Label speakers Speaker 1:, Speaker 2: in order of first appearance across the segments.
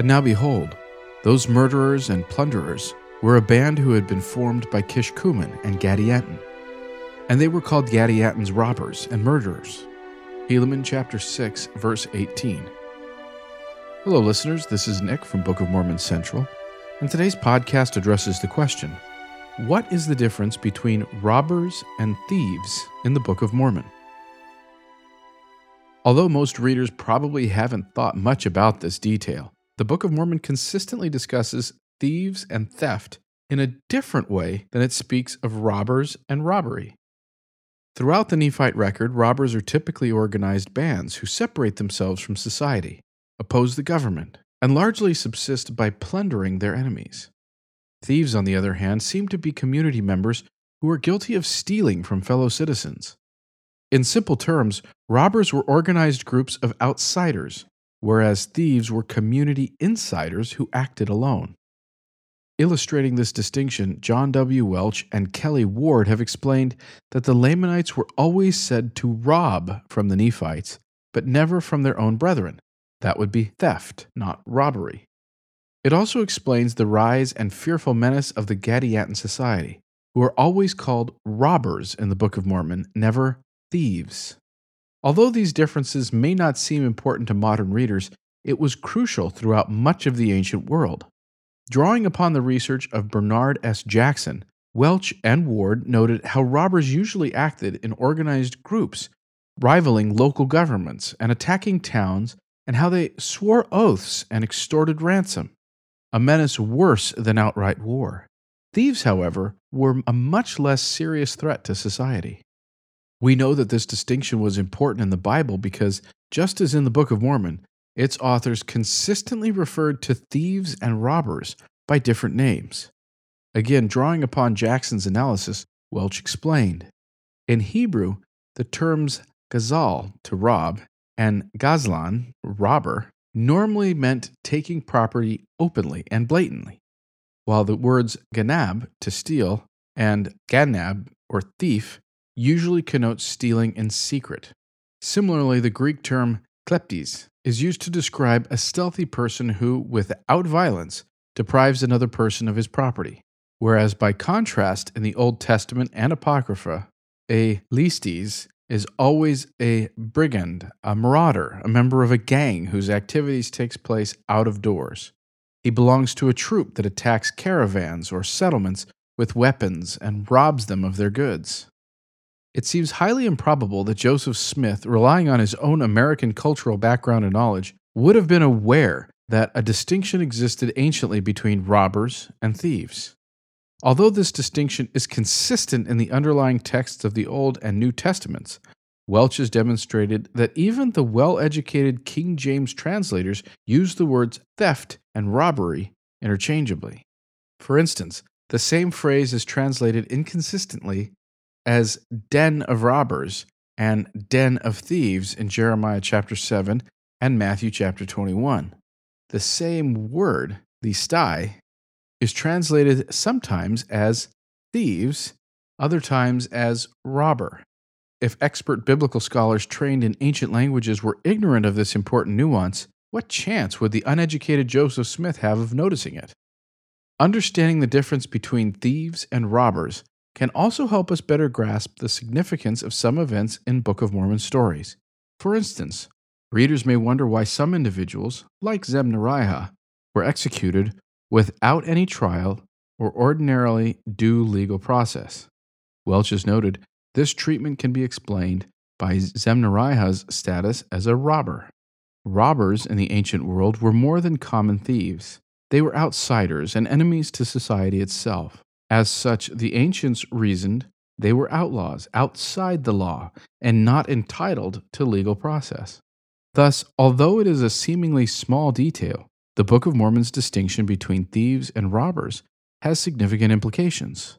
Speaker 1: And now behold, those murderers and plunderers were a band who had been formed by Kishkumen and Gadianton. And they were called Gadianton's robbers and murderers. Helaman chapter 6, verse 18. Hello, listeners. This is Nick from Book of Mormon Central, and today's podcast addresses the question What is the difference between robbers and thieves in the Book of Mormon? Although most readers probably haven't thought much about this detail, the Book of Mormon consistently discusses thieves and theft in a different way than it speaks of robbers and robbery. Throughout the Nephite record, robbers are typically organized bands who separate themselves from society, oppose the government, and largely subsist by plundering their enemies. Thieves, on the other hand, seem to be community members who are guilty of stealing from fellow citizens. In simple terms, robbers were organized groups of outsiders whereas thieves were community insiders who acted alone. Illustrating this distinction, John W. Welch and Kelly Ward have explained that the Lamanites were always said to rob from the Nephites, but never from their own brethren. That would be theft, not robbery. It also explains the rise and fearful menace of the Gadianton society, who are always called robbers in the Book of Mormon, never thieves. Although these differences may not seem important to modern readers, it was crucial throughout much of the ancient world. Drawing upon the research of Bernard S. Jackson, Welch and Ward noted how robbers usually acted in organized groups, rivaling local governments and attacking towns, and how they swore oaths and extorted ransom, a menace worse than outright war. Thieves, however, were a much less serious threat to society. We know that this distinction was important in the Bible because, just as in the Book of Mormon, its authors consistently referred to thieves and robbers by different names. Again, drawing upon Jackson's analysis, Welch explained In Hebrew, the terms gazal, to rob, and gazlan, robber, normally meant taking property openly and blatantly, while the words ganab, to steal, and ganab, or thief, usually connotes stealing in secret. Similarly, the Greek term kleptes is used to describe a stealthy person who, without violence, deprives another person of his property. Whereas, by contrast, in the Old Testament and Apocrypha, a lestes is always a brigand, a marauder, a member of a gang whose activities takes place out of doors. He belongs to a troop that attacks caravans or settlements with weapons and robs them of their goods. It seems highly improbable that Joseph Smith, relying on his own American cultural background and knowledge, would have been aware that a distinction existed anciently between robbers and thieves. Although this distinction is consistent in the underlying texts of the Old and New Testaments, Welch has demonstrated that even the well educated King James translators use the words theft and robbery interchangeably. For instance, the same phrase is translated inconsistently as den of robbers and den of thieves in Jeremiah chapter 7 and Matthew chapter 21. The same word, the sty, is translated sometimes as thieves, other times as robber. If expert biblical scholars trained in ancient languages were ignorant of this important nuance, what chance would the uneducated Joseph Smith have of noticing it? Understanding the difference between thieves and robbers can also help us better grasp the significance of some events in Book of Mormon stories. For instance, readers may wonder why some individuals, like Zemnarihah, were executed without any trial or ordinarily due legal process. Welch has noted this treatment can be explained by Zemnarihah's status as a robber. Robbers in the ancient world were more than common thieves. They were outsiders and enemies to society itself. As such, the ancients reasoned they were outlaws outside the law and not entitled to legal process. Thus, although it is a seemingly small detail, the Book of Mormon's distinction between thieves and robbers has significant implications.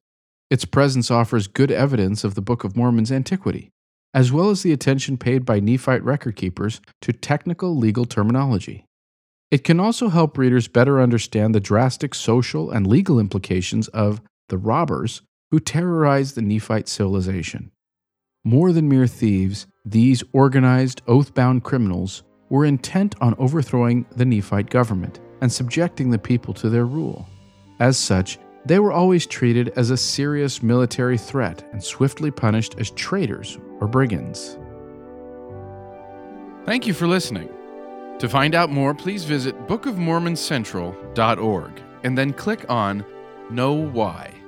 Speaker 1: Its presence offers good evidence of the Book of Mormon's antiquity, as well as the attention paid by Nephite record keepers to technical legal terminology. It can also help readers better understand the drastic social and legal implications of the robbers who terrorized the Nephite civilization. More than mere thieves, these organized, oath bound criminals were intent on overthrowing the Nephite government and subjecting the people to their rule. As such, they were always treated as a serious military threat and swiftly punished as traitors or brigands. Thank you for listening. To find out more, please visit bookofmormoncentral.org and then click on Know Why.